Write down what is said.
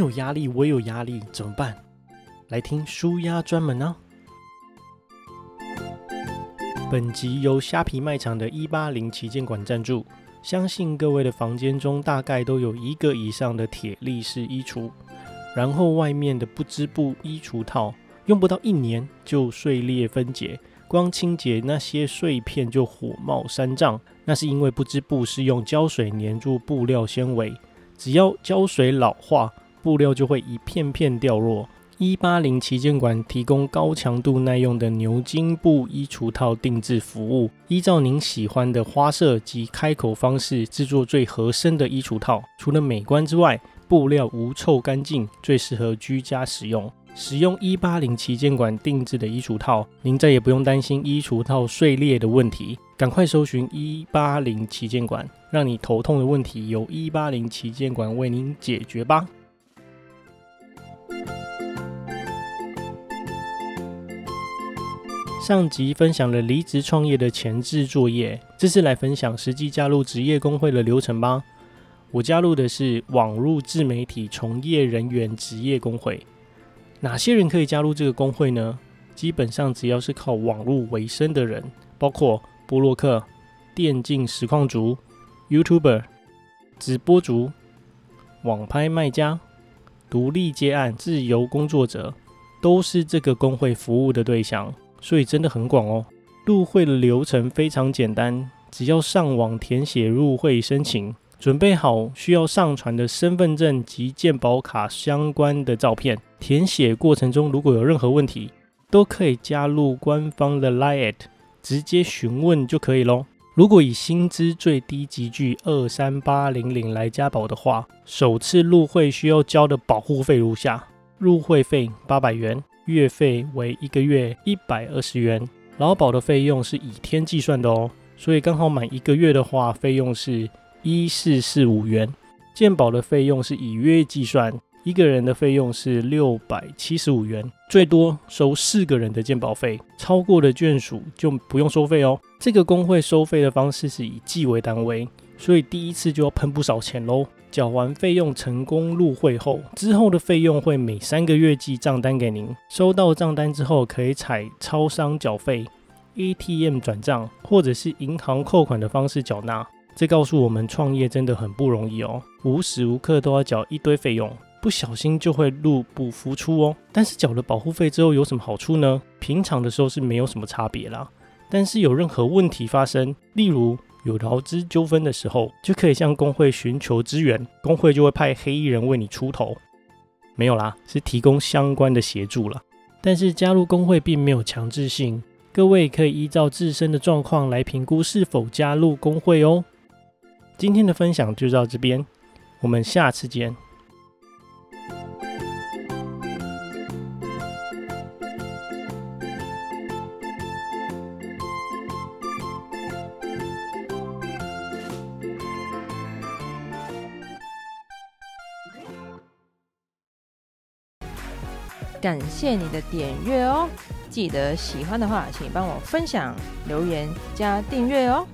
有压力，我也有压力，怎么办？来听舒压专门呢、本集由虾皮卖场的一八零旗舰馆赞助。相信各位的房间中大概都有一个以上的铁力士衣橱，然后外面的不织布衣橱套用不到一年就碎裂分解，光清洁那些碎片就火冒三丈。那是因为不织布是用胶水粘住布料纤维，只要胶水老化，布料就会一片片掉落。一八零旗舰馆提供高强度耐用的牛津布衣橱套定制服务，依照您喜欢的花色及开口方式制作最合身的衣橱套。除了美观之外，布料无臭干净，最适合居家使用。使用一八零旗舰馆定制的衣橱套，您再也不用担心衣橱套碎裂的问题。赶快搜寻一八零旗舰馆，让你头痛的问题由一八零旗舰馆为您解决吧。上集分享了离职创业的前置作业，这次来分享实际加入职业工会的流程吧。我加入的是网络自媒体从业人员职业工会。哪些人可以加入这个工会呢？基本上只要是靠网络为生的人，包括部落客、电竞实况族、YouTuber、直播族、网拍卖家、独立接案、自由工作者，都是这个工会服务的对象。所以真的很广哦。入会的流程非常简单，只要上网填写入会申请，准备好需要上传的身份证及健保卡相关的照片。填写过程中如果有任何问题，都可以加入官方的 LINE，直接询问就可以咯。如果以薪资最低级距二三八零零来加保的话，首次入会需要交的保护费如下：入会费八百元。月费为一个月一百二十元，劳保的费用是以天计算的哦，所以刚好满一个月的话，费用是一四四五元。健保的费用是以月计算，一个人的费用是六百七十五元，最多收四个人的健保费，超过的眷属就不用收费哦。这个工会收费的方式是以季为单位，所以第一次就要喷不少钱喽。缴完费用成功入会后，之后的费用会每三个月寄账单给您。收到账单之后，可以采超商缴费、ATM 转账或者是银行扣款的方式缴纳。这告诉我们，创业真的很不容易哦，无时无刻都要缴一堆费用，不小心就会入不敷出哦。但是缴了保护费之后有什么好处呢？平常的时候是没有什么差别啦，但是有任何问题发生，例如，有劳资纠纷的时候，就可以向工会寻求支援，工会就会派黑衣人为你出头。没有啦，是提供相关的协助啦。但是加入工会并没有强制性，各位可以依照自身的状况来评估是否加入工会哦。今天的分享就到这边，我们下次见。感谢你的点阅哦！记得喜欢的话，请帮我分享、留言、加订阅哦！